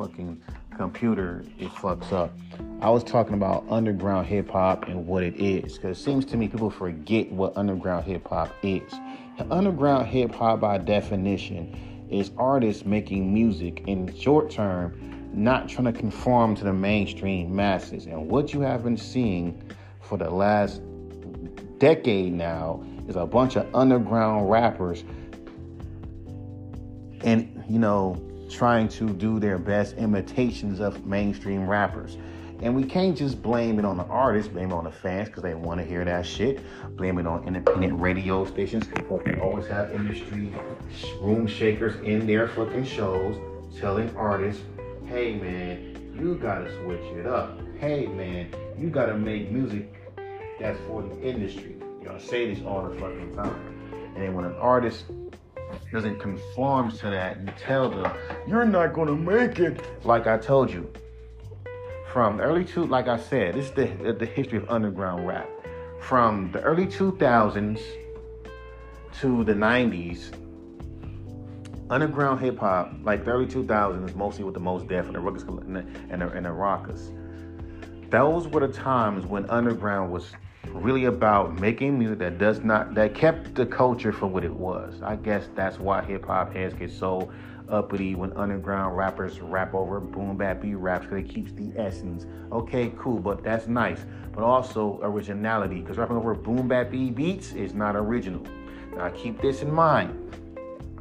fucking computer it fucks up. I was talking about underground hip hop and what it is because it seems to me people forget what underground hip hop is. Underground hip hop, by definition, is artists making music in short term, not trying to conform to the mainstream masses. And what you have been seeing for the last decade now is a bunch of underground rappers and, you know, trying to do their best imitations of mainstream rappers. And we can't just blame it on the artists, blame it on the fans because they want to hear that shit. Blame it on independent radio stations. People always have industry room shakers in their fucking shows telling artists, hey man, you gotta switch it up. Hey man, you gotta make music that's for the industry. Know, say this all the fucking time. And then when an artist doesn't conform to that, you tell them, you're not gonna make it. Like I told you, from early two, like I said, this is the, the history of underground rap. From the early 2000s to the 90s, underground hip hop, like the early 2000s, mostly with the Mos Def and the Ruggers and the, and the, and the Rockers. Those were the times when underground was really about making music that does not that kept the culture for what it was. I guess that's why hip hop heads get so uppity when underground rappers rap over boom bap beat raps because it keeps the essence. Okay, cool, but that's nice. But also originality because rapping over boom bap beat beats is not original. Now keep this in mind.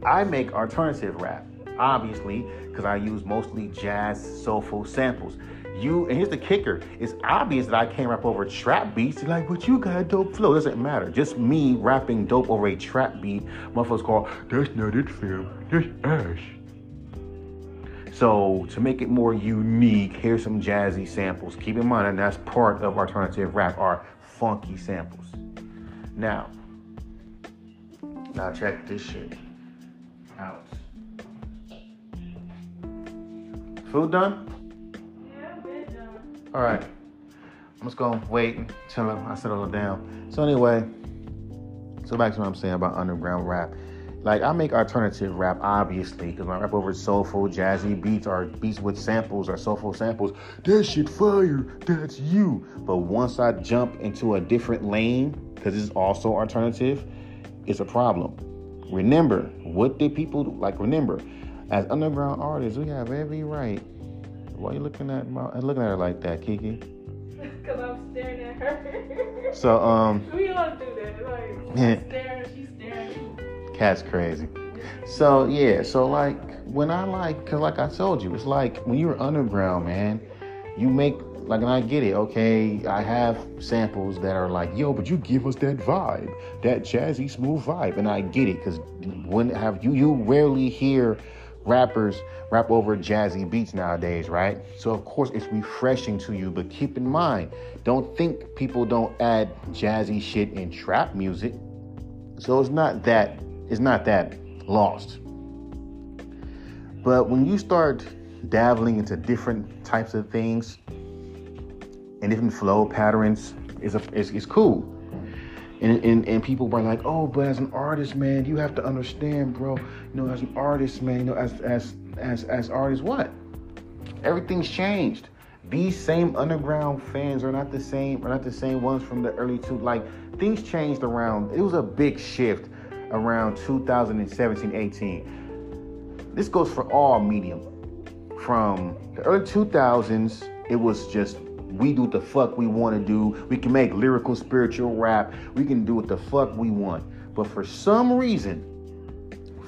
I make alternative rap, obviously, because I use mostly jazz, soulful samples you and here's the kicker it's obvious that i can't rap over trap beats. You're like but you got dope flow. Doesn't matter. Just me rapping dope over a trap beat. Motherfuckers call that's not it fam. That's ash so to make it more unique here's some jazzy samples. Keep in mind and that's part of alternative rap are funky samples. Now now check this shit out. Food done all right. I'm just gonna wait until I settle down. So anyway, so back to what I'm saying about underground rap. Like I make alternative rap, obviously, because my rap over soulful, jazzy beats are beats with samples or soulful samples. That shit fire. That's you. But once I jump into a different lane, because it's also alternative, it's a problem. Remember, what did people like? Remember, as underground artists, we have every right why are you looking at my looking at her like that, Kiki? Because I'm staring at her. so um. We all do that. Like yeah. staring, she's staring. Cat's crazy. So yeah, so like when I like, cause like I told you, it's like when you're underground, man, you make like, and I get it. Okay, I have samples that are like, yo, but you give us that vibe, that jazzy, smooth vibe, and I get it, cause when have you you rarely hear rappers rap over jazzy beats nowadays, right? So of course it's refreshing to you, but keep in mind, don't think people don't add jazzy shit in trap music. So it's not that it's not that lost. But when you start dabbling into different types of things and different flow patterns, it's, a, it's, it's cool. And, and, and people were like, oh, but as an artist, man, you have to understand, bro. You know, as an artist, man, you know, as as as as artists, what? Everything's changed. These same underground fans are not the same, are not the same ones from the early two. Like things changed around. It was a big shift around 2017, 18. This goes for all medium. From the early 2000s, it was just we do what the fuck we want to do. We can make lyrical, spiritual rap. We can do what the fuck we want. But for some reason,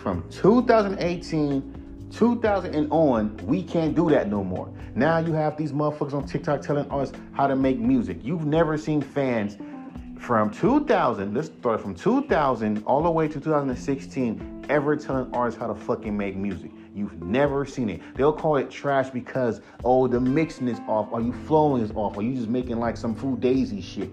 from 2018, 2000 and on, we can't do that no more. Now you have these motherfuckers on TikTok telling us how to make music. You've never seen fans from 2000, let's start from 2000 all the way to 2016, ever telling artists how to fucking make music. You've never seen it. They'll call it trash because, oh, the mixing is off, or you flowing is off, or you just making like some Fugazi shit.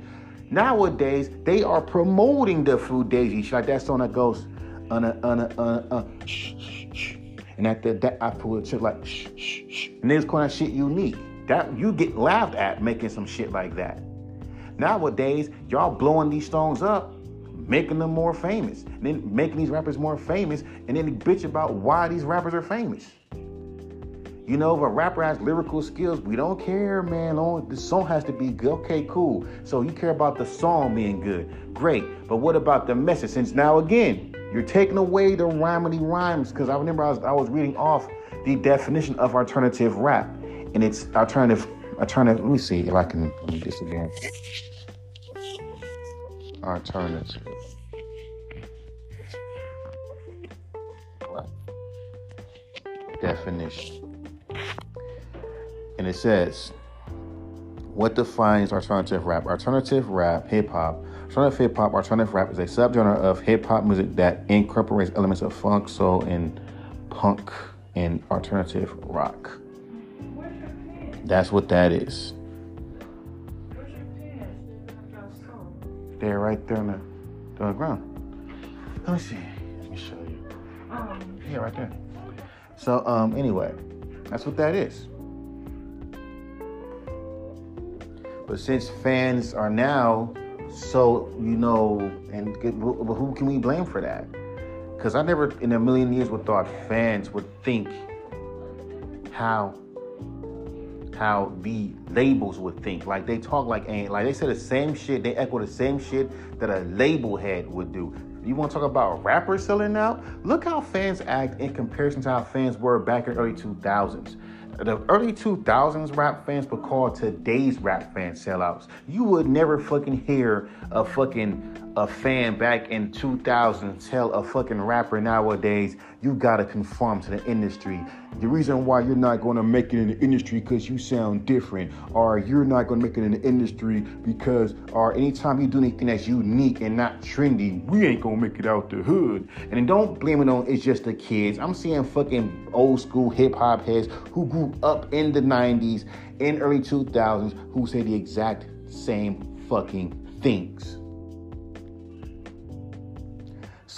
Nowadays, they are promoting the Fugazi shit. Like that song that goes, on a, on a, on a, uh, shh, shh, shh. And the, that I pull it shit like, shh, shh, shh. And they calling that shit unique. That you get laughed at making some shit like that. Nowadays, y'all blowing these songs up making them more famous, and then making these rappers more famous, and then bitch about why these rappers are famous. You know, if a rapper has lyrical skills, we don't care, man. The song has to be good. Okay, cool. So you care about the song being good. Great. But what about the message? Since now again, you're taking away the rhymedy rhymes. Because I remember I was, I was reading off the definition of alternative rap. And it's alternative, alternative. Let me see if I can read this again. Alternative. Definition and it says, what defines alternative rap? Alternative rap, hip hop. Alternative hip hop, alternative rap is a subgenre of hip hop music that incorporates elements of funk, soul, and punk and alternative rock. That's what that is. They're right there on the, on the ground. Let me see. Let me show you. Um, yeah, right there. So, um, anyway, that's what that is. But since fans are now so, you know, and who can we blame for that? Because I never in a million years would thought fans would think how how the labels would think. Like they talk like ain't like they say the same shit, they echo the same shit that a label head would do. You want to talk about rappers selling out? Look how fans act in comparison to how fans were back in the early 2000s the early 2000s rap fans would call today's rap fans sellouts. You would never fucking hear a fucking a fan back in 2000 tell a fucking rapper nowadays you gotta conform to the industry. The reason why you're not gonna make it in the industry because you sound different, or you're not gonna make it in the industry because, or anytime you do anything that's unique and not trendy, we ain't gonna make it out the hood. And don't blame it on it's just the kids. I'm seeing fucking old school hip hop heads who grew up in the 90s and early 2000s who say the exact same fucking things.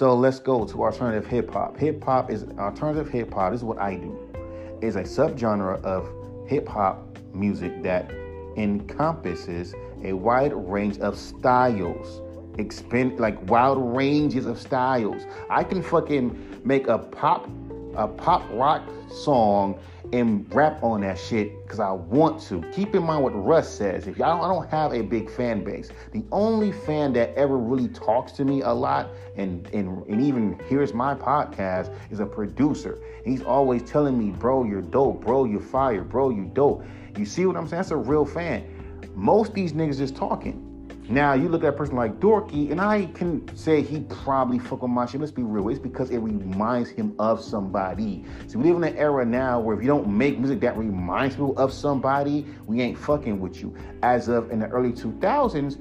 So let's go to alternative hip hop. Hip hop is alternative hip hop. This is what I do. Is a subgenre of hip hop music that encompasses a wide range of styles. Expend like wild ranges of styles. I can fucking make a pop a pop rock song and rap on that shit because I want to. Keep in mind what Russ says. If y'all, I don't have a big fan base. The only fan that ever really talks to me a lot and and, and even hears my podcast is a producer. He's always telling me, bro, you're dope, bro, you're fire, bro, you dope. You see what I'm saying? That's a real fan. Most these niggas just talking. Now you look at a person like Dorky, and I can say he probably fuck with my shit. Let's be real. It's because it reminds him of somebody. So we live in an era now where if you don't make music that reminds people of somebody, we ain't fucking with you. As of in the early 2000s,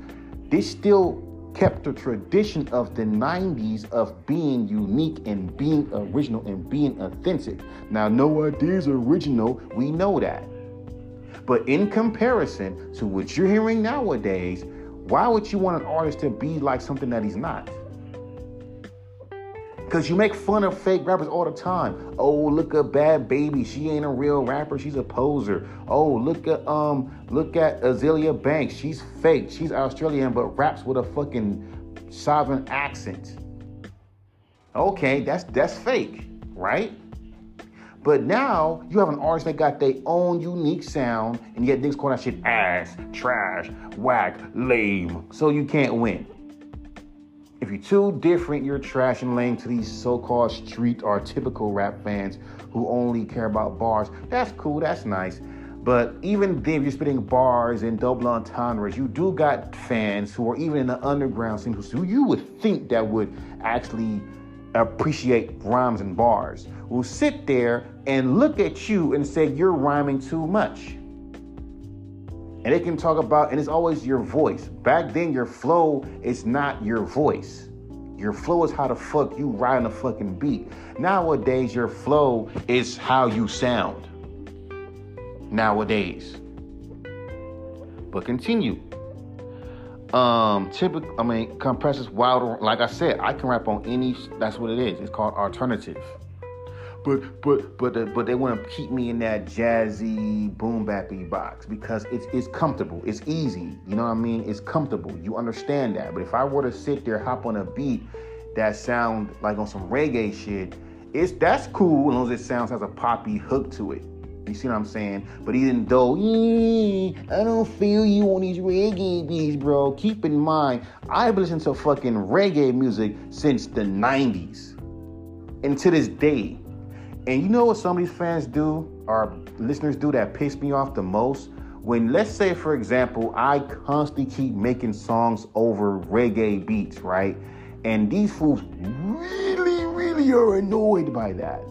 they still kept the tradition of the 90s of being unique and being original and being authentic. Now, no idea is original. We know that. But in comparison to what you're hearing nowadays, why would you want an artist to be like something that he's not? Because you make fun of fake rappers all the time. Oh, look at Bhad Bhabie. She ain't a real rapper. She's a poser. Oh, look at um, look at Azealia Banks. She's fake. She's Australian, but raps with a fucking southern accent. Okay, that's that's fake, right? But now you have an artist that got their own unique sound, and yet niggas call that shit ass, trash, whack, lame. So you can't win. If you're too different, you're trash and lame to these so-called street or typical rap fans who only care about bars. That's cool, that's nice. But even then, if you're spitting bars and double entendres, you do got fans who are even in the underground scene who you would think that would actually appreciate rhymes and bars will sit there and look at you and say you're rhyming too much. And they can talk about, and it's always your voice. Back then, your flow is not your voice. Your flow is how the fuck you ride a fucking beat. Nowadays, your flow is how you sound. Nowadays. But continue um typical i mean compressors wild like i said i can rap on any that's what it is it's called alternative but but but uh, but they want to keep me in that jazzy boom bappy box because it's it's comfortable it's easy you know what i mean it's comfortable you understand that but if i were to sit there hop on a beat that sound like on some reggae shit it's that's cool as long as it sounds has a poppy hook to it You see what I'm saying? But even though, "Eh, I don't feel you on these reggae beats, bro. Keep in mind, I've listening to fucking reggae music since the 90s. And to this day. And you know what some of these fans do, or listeners do that piss me off the most? When, let's say, for example, I constantly keep making songs over reggae beats, right? And these fools really, really are annoyed by that.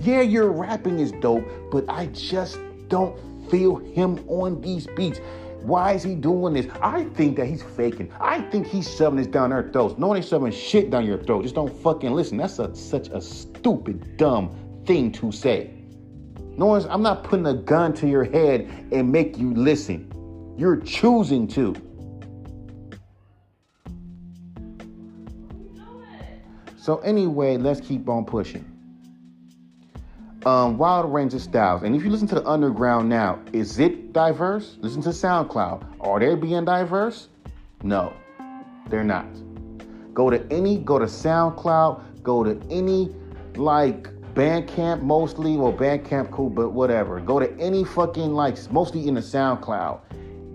Yeah, your rapping is dope, but I just don't feel him on these beats. Why is he doing this? I think that he's faking. I think he's shoving this down their throats. No one ain't shoving shit down your throat. Just don't fucking listen. That's a, such a stupid, dumb thing to say. No one's, I'm not putting a gun to your head and make you listen. You're choosing to. So anyway, let's keep on pushing. Um, Wild Range of Styles. And if you listen to the underground now, is it diverse? Listen to SoundCloud. Are they being diverse? No, they're not. Go to any, go to SoundCloud, go to any like Bandcamp mostly, well Bandcamp cool, but whatever. Go to any fucking likes, mostly in the SoundCloud.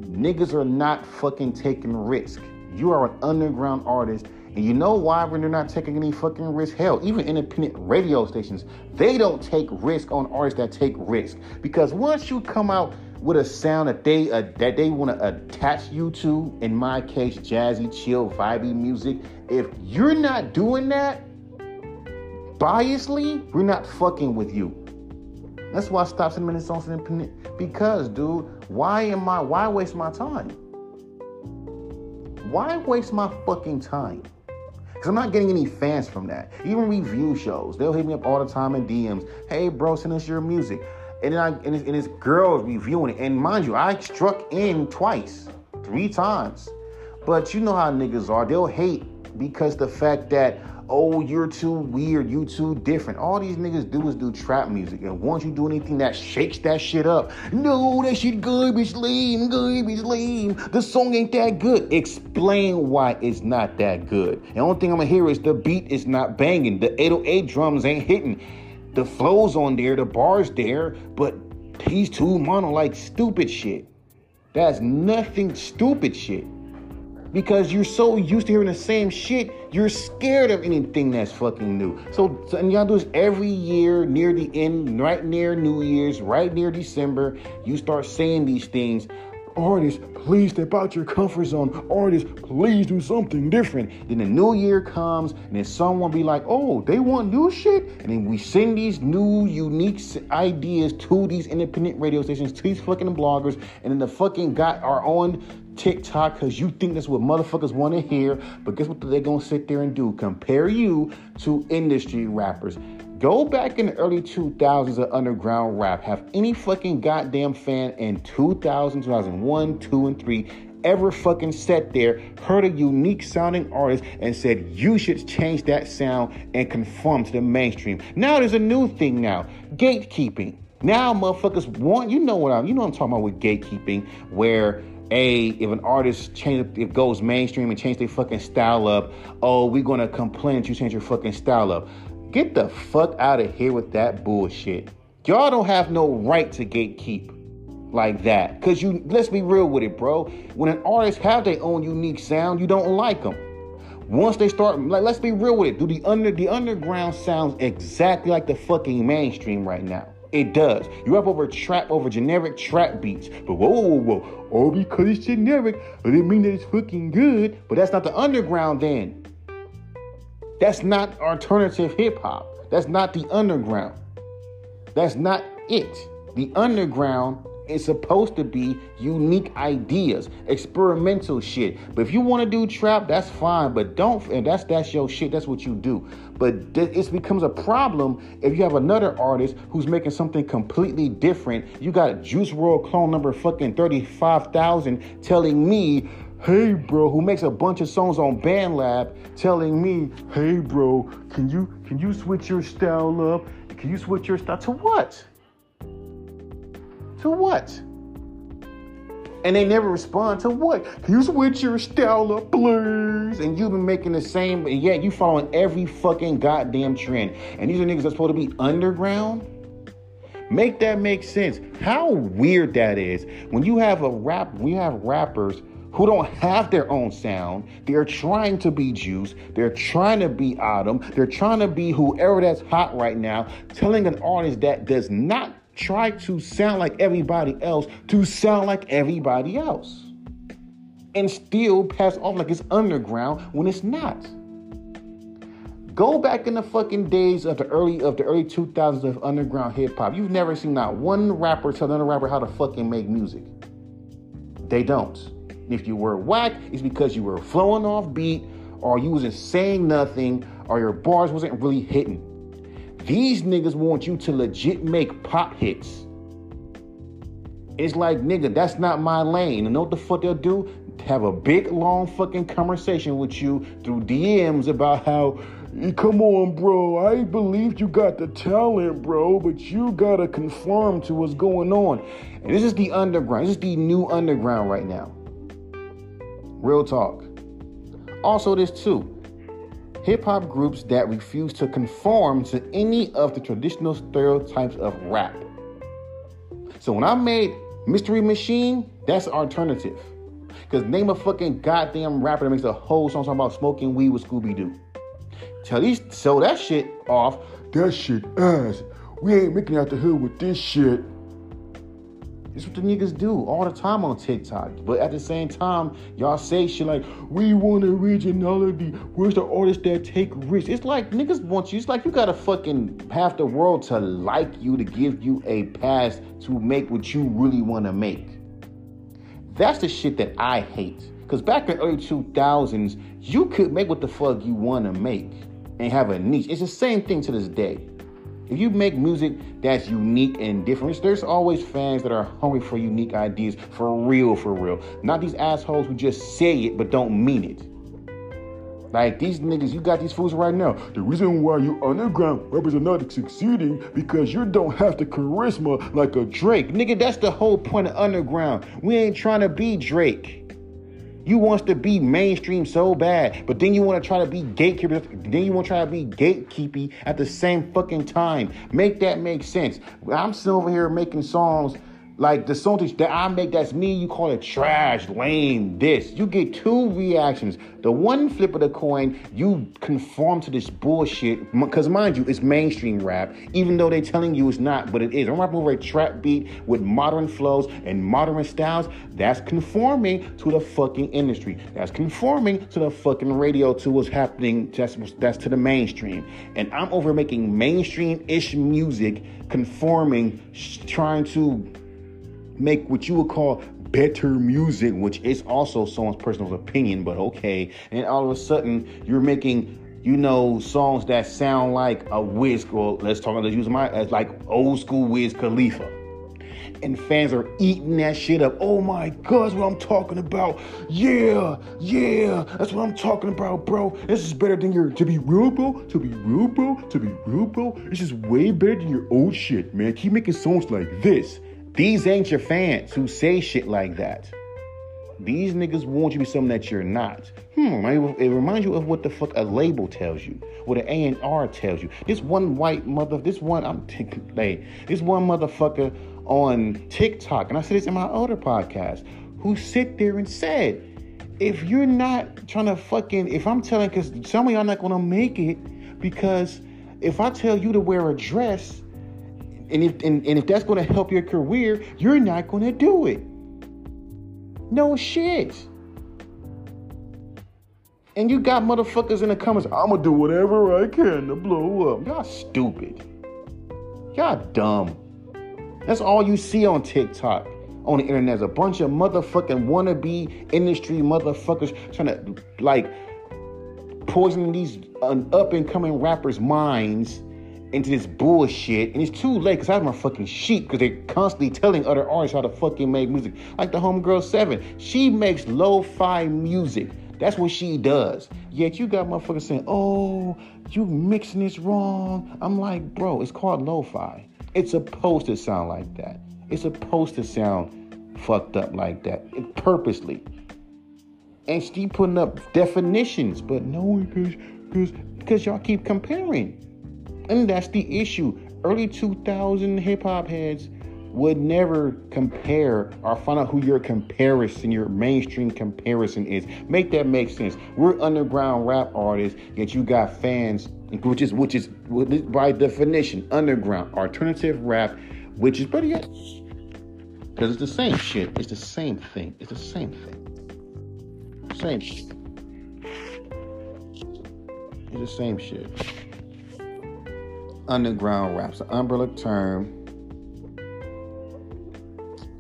Niggas are not fucking taking risk. You are an underground artist and you know why when they're not taking any fucking risk? Hell, even independent radio stations, they don't take risk on artists that take risk. Because once you come out with a sound that they uh, that they want to attach you to, in my case, jazzy, chill, vibey music, if you're not doing that, biasly, we're not fucking with you. That's why I stopped sending minutes independent. Because, dude, why am I why waste my time? Why waste my fucking time? Because I'm not getting any fans from that. Even review shows, they'll hit me up all the time in DMs. Hey, bro, send us your music. And then I and it's, and it's girls reviewing it. And mind you, I struck in twice, three times. But you know how niggas are. They'll hate because the fact that oh, you're too weird, you too different. All these niggas do is do trap music. And once you do anything that shakes that shit up, no, that shit garbage lame, garbage lame. The song ain't that good. Explain why it's not that good. The only thing I'm gonna hear is the beat is not banging. The 808 drums ain't hitting. The flow's on there, the bar's there, but he's too mono like stupid shit. That's nothing stupid shit because you're so used to hearing the same shit, you're scared of anything that's fucking new. So, and y'all do this every year near the end, right near New Year's, right near December, you start saying these things. Artists, please step out your comfort zone. Artists, please do something different. Then the new year comes, and then someone be like, oh, they want new shit? And then we send these new, unique ideas to these independent radio stations, to these fucking bloggers, and then the fucking got our own TikTok because you think that's what motherfuckers want to hear. But guess what they're going to sit there and do? Compare you to industry rappers. Go back in the early 2000s of underground rap. Have any fucking goddamn fan in 2000, 2001, 2, and 3 ever fucking sat there, heard a unique sounding artist, and said, you should change that sound and conform to the mainstream? Now there's a new thing now gatekeeping. Now motherfuckers want, you know what I'm, you know what I'm talking about with gatekeeping, where a if an artist change it goes mainstream and change their fucking style up, oh, we're gonna complain that you change your fucking style up. Get the fuck out of here with that bullshit. Y'all don't have no right to gatekeep like that. Cause you let's be real with it, bro. When an artist have their own unique sound, you don't like them. Once they start, like, let's be real with it. Do the under the underground sounds exactly like the fucking mainstream right now? It does. You rap over trap over generic trap beats. But whoa, whoa, whoa. All because it's generic, but it mean that it's fucking good. But that's not the underground then. That's not alternative hip hop. That's not the underground. That's not it. The underground is supposed to be unique ideas, experimental shit. But if you want to do trap, that's fine. But don't, and that's that's your shit. That's what you do. But it becomes a problem if you have another artist who's making something completely different. You got Juice WRLD clone number fucking thirty-five thousand telling me hey bro who makes a bunch of songs on bandlab telling me hey bro can you can you switch your style up? Can you switch your style to what? To what and they never respond to what can you switch your style up please and you've been making the same and yet you following every fucking goddamn trend and these are niggas that's supposed to be underground Make that make sense. How weird that is when you have a rap, we have rappers who don't have their own sound. They're trying to be Juice. They're trying to be Autumn. They're trying to be whoever that's hot right now, telling an artist that does not try to sound like everybody else to sound like everybody else. And still pass off like it's underground when it's not. Go back in the fucking days of the early of the early 2000s of underground hip hop. You've never seen not one rapper tell another rapper how to fucking make music. They don't. And if you were whack, it's because you were flowing off beat, or you wasn't saying nothing, or your bars wasn't really hitting. These niggas want you to legit make pop hits. It's like, nigga, that's not my lane. And know what the fuck they'll do? Have a big, long fucking conversation with you through DMs about how Come on, bro. I believe you got the talent, bro, but you gotta conform to what's going on. And this is the underground. This is the new underground right now. Real talk. Also, this too. Hip hop groups that refuse to conform to any of the traditional stereotypes of rap. So when I made Mystery Machine, that's alternative. Because name a fucking goddamn rapper that makes a whole song talking about smoking weed with Scooby Doo. Tell these sell that shit off. That shit ass. We ain't making out the hood with this shit. It's what the niggas do all the time on TikTok. But at the same time, y'all say shit like, we want originality. Where's the artists that take risks? It's like niggas want you. It's like you gotta fucking half the world to like you to give you a pass to make what you really wanna make. That's the shit that I hate. Because back in the early 2000s, you could make what the fuck you wanna make and have a niche. It's the same thing to this day. If you make music that's unique and different, there's always fans that are hungry for unique ideas for real, for real. Not these assholes who just say it but don't mean it. Like these niggas, you got these fools right now. The reason why you underground rappers are not succeeding because you don't have the charisma like a Drake. Nigga, that's the whole point of underground. We ain't trying to be Drake. You wants to be mainstream so bad, but then you want to try to be gatekeeper. Then you want to try to be gatekeepy at the same fucking time. Make that make sense. I'm still over here making songs like the song that I make, that's me, you call it trash, lame, this. You get two reactions. The one flip of the coin, you conform to this bullshit. Because mind you, it's mainstream rap, even though they're telling you it's not, but it is. I'm rapping over a trap beat with modern flows and modern styles. That's conforming to the fucking industry. That's conforming to the fucking radio, to what's happening. That's, that's to the mainstream. And I'm over making mainstream ish music, conforming, trying to make what you would call better music, which is also someone's personal opinion, but okay. And all of a sudden, you're making, you know, songs that sound like a Wiz, or let's talk, let's use my, as like old school Wiz Khalifa. And fans are eating that shit up. Oh my God, that's what I'm talking about. Yeah, yeah, that's what I'm talking about, bro. This is better than your, to be real, bro, to be real, bro, to be real, bro. This is way better than your old shit, man. Keep making songs like this. These ain't your fans who say shit like that. These niggas want you to be something that you're not. Hmm, it reminds you of what the fuck a label tells you, what an A&R tells you. This one white mother, this one, I'm t- like, this one motherfucker on TikTok, and I said this in my other podcast, who sit there and said, if you're not trying to fucking, if I'm telling, because some of y'all not gonna make it, because if I tell you to wear a dress, and if and, and if that's to help your career, you're not to do it. No shit. And you got motherfuckers in the comments, I'm gonna do whatever I can to blow up. Y'all stupid. Y'all dumb. That's all you see on TikTok, on the internet. There's a bunch of motherfucking wannabe industry motherfuckers trying to like poison these uh, up and coming rappers' minds into this bullshit, and it's too late because I have my fucking sheep because they're constantly telling other artists how to fucking make music. Like the Homegirl 7. She makes lo-fi music. That's what she does. Yet you got motherfuckers saying, oh, you mixing this wrong. I'm like, bro, it's called lo-fi. It's supposed to sound like that. It's supposed to sound fucked up like that. It, purposely. And she putting up definitions, but no, because because because y'all keep comparing. And that's the issue. early 2000 hip hop heads would never compare or find out who your comparison, your mainstream comparison is. Make that make sense. We're underground rap artists, yet you got fans, which is which is by definition underground alternative rap, which is pretty good because it's the same shit. It's the same thing. It's the same thing. Same shit. It's the same shit. Underground rap's an umbrella term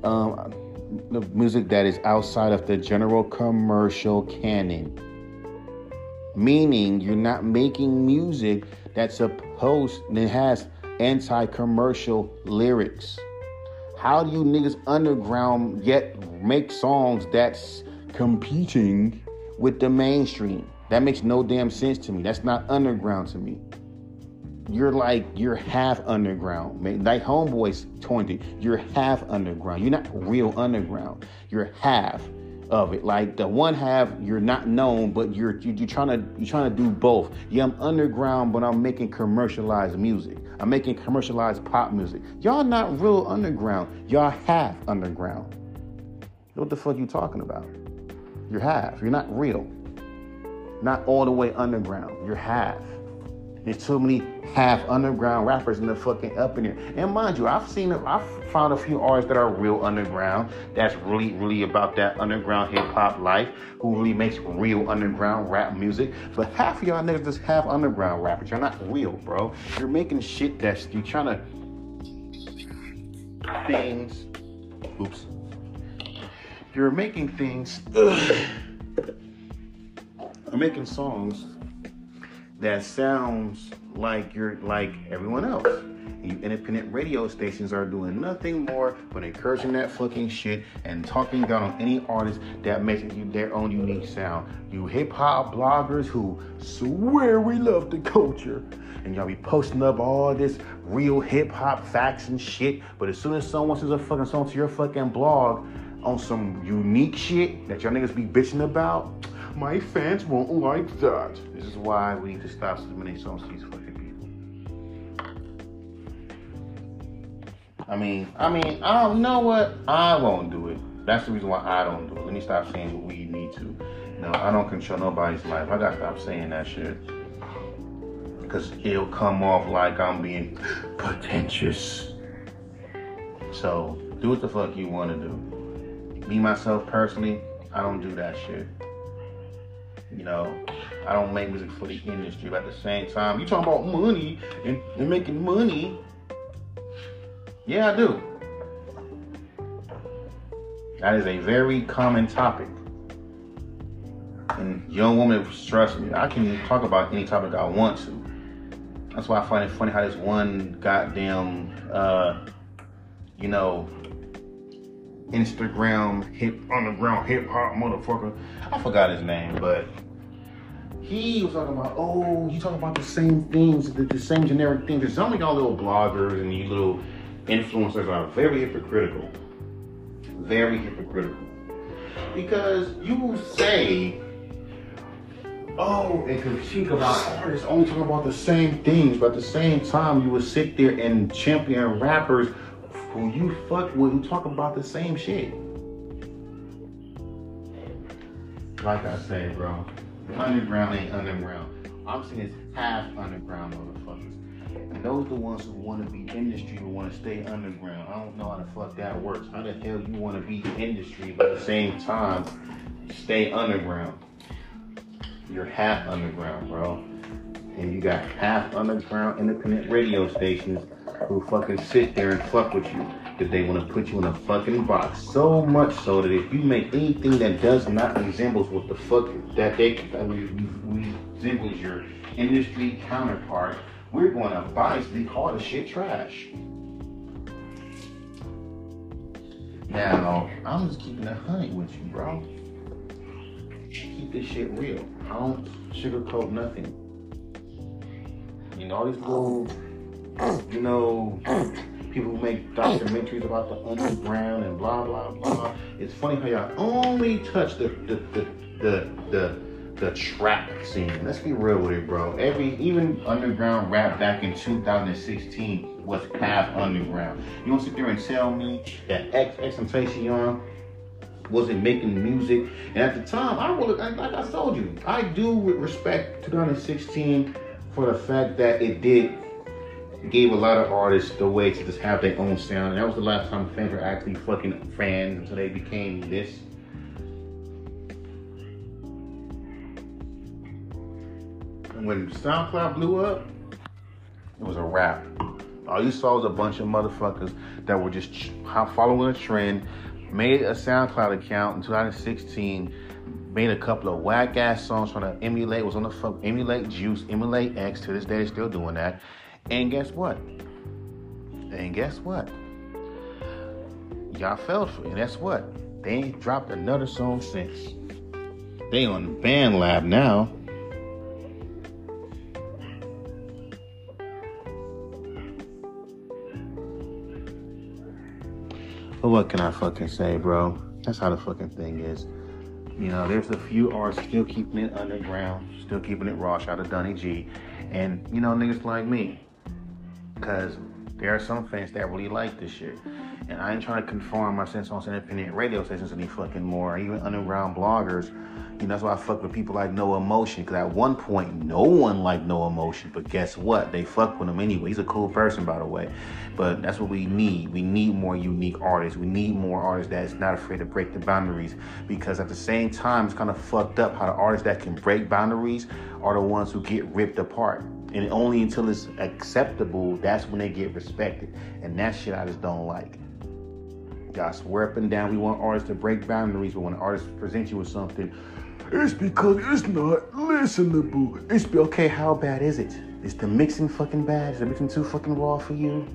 um, the music that is outside of the general commercial canon. Meaning you're not making music that's supposed that has anti-commercial lyrics. How do you niggas underground yet make songs that's competing with the mainstream? That makes no damn sense to me. That's not underground to me you're like you're half underground. man. Like homeboys 20, you're half underground. You're not real underground. You're half of it. Like the one half, you're not known, but you're you're trying to you're trying to do both. Yeah, I'm underground, but I'm making commercialized music. I'm making commercialized pop music. Y'all not real underground. Y'all half underground. What the fuck you talking about? You're half. You're not real. Not all the way underground. You're half. There's too many half underground rappers in the fucking up in here. And mind you, I've seen, I've found a few artists that are real underground. That's really, really about that underground hip hop life. Who really makes real underground rap music. But half of y'all niggas just half underground rappers. You're not real, bro. You're making shit that's you're trying to things. Oops. You're making things. I'm making songs that sounds like you're like everyone else. You independent radio stations are doing nothing more but encouraging that fucking shit and talking down on any artist that makes you their own unique sound. You hip hop bloggers who swear we love the culture. And y'all be posting up all this real hip hop facts and shit. But as soon as someone sends a fucking song to your fucking blog on some unique shit that y'all niggas be bitching about, my fans won't like that. This is why we need to stop submitting songs to these fucking people. I mean, I mean, I don't know what I won't do it. That's the reason why I don't do it. Let me stop saying what we need to. No, I don't control nobody's life. I gotta stop saying that shit. Because it'll come off like I'm being pretentious. So, do what the fuck you wanna do. Me, myself, personally, I don't do that shit. You know, I don't make music for the industry, but at the same time, you talking about money and, and making money. Yeah, I do. That is a very common topic. And young women, trust me, I can talk about any topic I want to. That's why I find it funny how this one goddamn, uh, you know, Instagram hip underground hip hop motherfucker. I forgot his name, but he was talking about, oh, you talking about the same things, the, the same generic things. some of y'all little bloggers and you little influencers are very hypocritical. Very hypocritical. Because you say, oh, and critique about artists only talking about the same things, but at the same time, you would sit there and champion rappers who you fuck with who talk about the same shit. Like I say, bro, underground ain't underground. I'm saying it's half underground motherfuckers. And those the ones who want to be industry who want to stay underground. I don't know how the fuck that works. How the hell you want to be the industry but at the same time stay underground? You're half underground, bro. And you got half underground independent radio stations who fucking sit there and fuck with you because they want to put you in a fucking box. So much so that if you make anything that does not resembles what the fuck that they that resembles your industry counterpart, we're going to call the shit trash. Now, I'm just keeping it honey with you, bro. Keep this shit real. I don't sugarcoat nothing. You know, all these little you know, people who make documentaries about the underground and blah blah blah. It's funny how y'all only touch the the the the, the the trap scene. Let's be real with it, bro. Every even underground rap back in 2016 was half underground. You don't sit there and tell me that X XXXTentacion wasn't making music. And at the time, I really, like I told you, I do respect 2016 for the fact that it did gave a lot of artists the way to just have their own sound. And that was the last time fans were actually fucking fans until they became this. And when SoundCloud blew up, it was a wrap. All you saw was a bunch of motherfuckers that were just following a trend, made a SoundCloud account in 2016, made a couple of whack ass songs trying to emulate, was on the fuck, emulate Juice, emulate X. To this day, they're still doing that. And guess what? And guess what? Y'all fell for it. And that's what? They ain't dropped another song since. They on Band Lab now. But what can I fucking say, bro? That's how the fucking thing is. You know, there's a few artists still keeping it underground, still keeping it raw. Shout out to Donny G. And, you know, niggas like me. Because there are some fans that really like this shit. And I ain't trying to conform my sense on independent radio stations any fucking more, even underground bloggers. You know, that's why I fuck with people like No Emotion. Because at one point, no one liked No Emotion. But guess what? They fuck with him anyway. He's a cool person, by the way. But that's what we need. We need more unique artists. We need more artists that's not afraid to break the boundaries. Because at the same time, it's kind of fucked up how the artists that can break boundaries are the ones who get ripped apart. And only until it's acceptable, that's when they get respected. And that shit I just don't like. Y'all swear up and down we want artists to break boundaries, but when an artist presents you with something, it's because it's not listenable. It's okay. How bad is it? Is the mixing fucking bad? Is the mixing too fucking raw for you?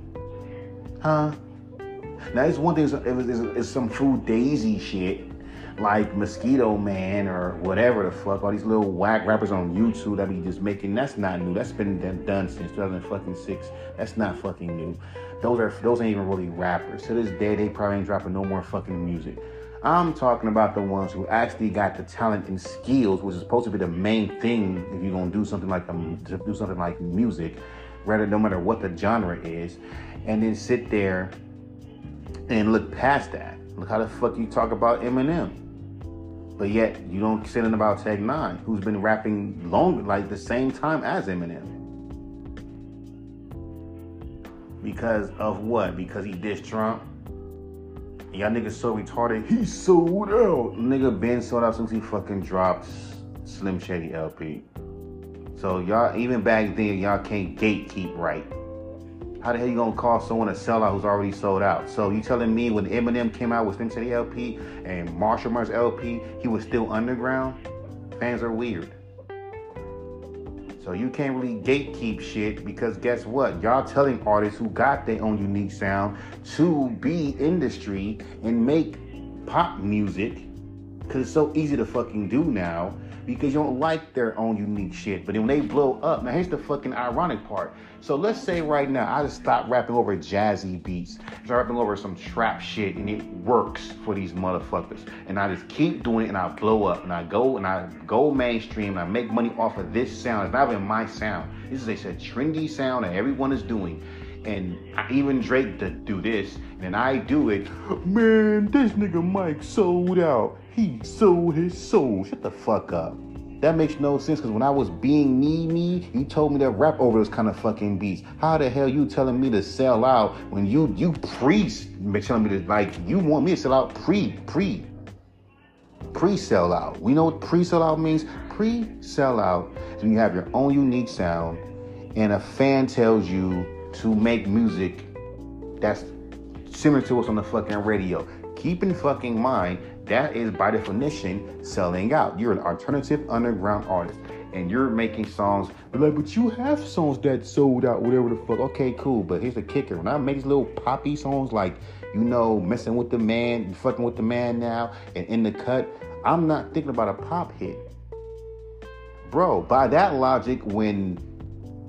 Huh? Now it's one thing. If it's, it's some Fugazi shit, like Mosquito Man or whatever the fuck, all these little whack rappers on YouTube that be just making. That's not new. That's been done since 2006. That's not fucking new. Those are those ain't even really rappers. To this day, they probably ain't dropping no more fucking music. I'm talking about the ones who actually got the talent and skills, which is supposed to be the main thing if you're gonna do something like do something like music, rather no matter what the genre is, and then sit there and look past that. Look how the fuck you talk about Eminem, but yet you don't say anything about Tech N9ne, who's been rapping long, like the same time as Eminem. Because of what? Because he dissed Trump Y'all niggas so retarded. He sold out. Nigga been sold out since he fucking dropped Slim Shady LP. So y'all, even back then, y'all can't gatekeep right. How the hell you gonna call someone a sellout who's already sold out? So you telling me when Eminem came out with Slim Shady LP and Marshall Mathers LP, he was still underground? Fans are weird. So you can't really gatekeep shit because guess what? Y'all telling artists who got their own unique sound to be industry and make pop music because it's so easy to fucking do now because you don't like their own unique shit. But then when they blow up, now here's the fucking ironic part. So let's say right now I just stop rapping over jazzy beats, start rapping over some trap shit, and it works for these motherfuckers. And I just keep doing it, and I blow up, and I go and I go mainstream, and I make money off of this sound. It's not even my sound. This is a, trendy sound that everyone is doing and I, even Drake to do this, and I do it. Man, this nigga Mike sold out. He sold his soul. Shut the fuck up. That makes no sense because when I was being me, me, you told me to rap over those kind of fucking beats. How the hell you telling me to sell out when you you pre telling me to like you want me to sell out pre pre pre sell out? We know what pre sell out means. Pre sell out is when you have your own unique sound, and a fan tells you to make music that's similar to what's on the fucking radio. Keep in fucking mind that is by definition selling out. You're an alternative underground artist and you're making songs, like, but you have songs that sold out, whatever the fuck. Okay, cool. But here's the kicker. When I make these little poppy songs like, you know, messing with the man, fucking with the man now, and in the cut, I'm not thinking about a pop hit. Bro, by that logic, when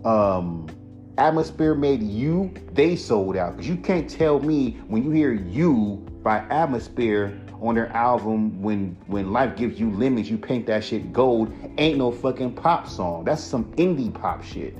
um Atmosphere made you, they sold out. Because you can't tell me when you hear you by Atmosphere on their album when when life gives you lemons you paint that shit gold ain't no fucking pop song. That's some indie pop shit.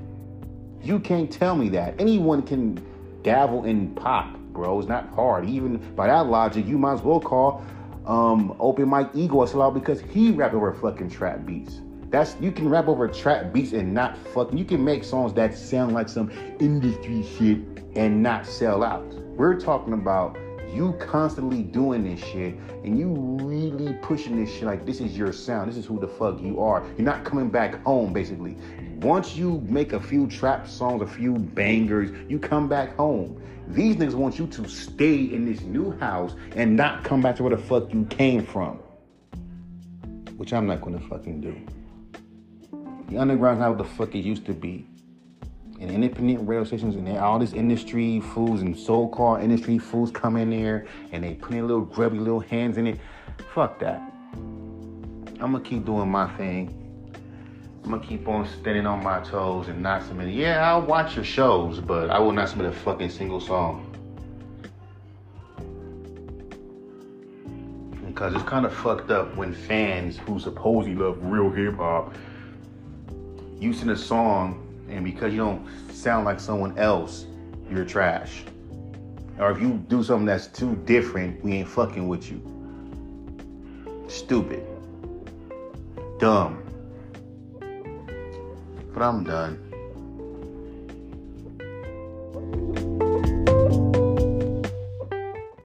You can't tell me that. Anyone can dabble in pop bro. It's not hard. Even by that logic you might as well call um, Open Mike Eagle a sellout because he rapped over fucking trap beats that's you can rap over trap beats and not fucking you can make songs that sound like some industry shit and not sell out we're talking about you constantly doing this shit and you really pushing this shit like this is your sound, this is who the fuck you are. You're not coming back home, basically. Once you make a few trap songs, a few bangers, you come back home. These niggas want you to stay in this new house and not come back to where the fuck you came from. Which I'm not gonna fucking do. The underground's not what the fuck it used to be and independent radio stations and all this industry fools and so-called industry fools come in there and they put their little grubby little hands in it. Fuck that. I'm gonna keep doing my thing. I'm gonna keep on standing on my toes and not submit. Yeah, I'll watch your shows, but I will not submit a fucking single song. Because it's kind of fucked up when fans who supposedly love real hip hop, you sing a song and because you don't sound like someone else, you're trash. Or if you do something that's too different, we ain't fucking with you. Stupid. Dumb. But I'm done.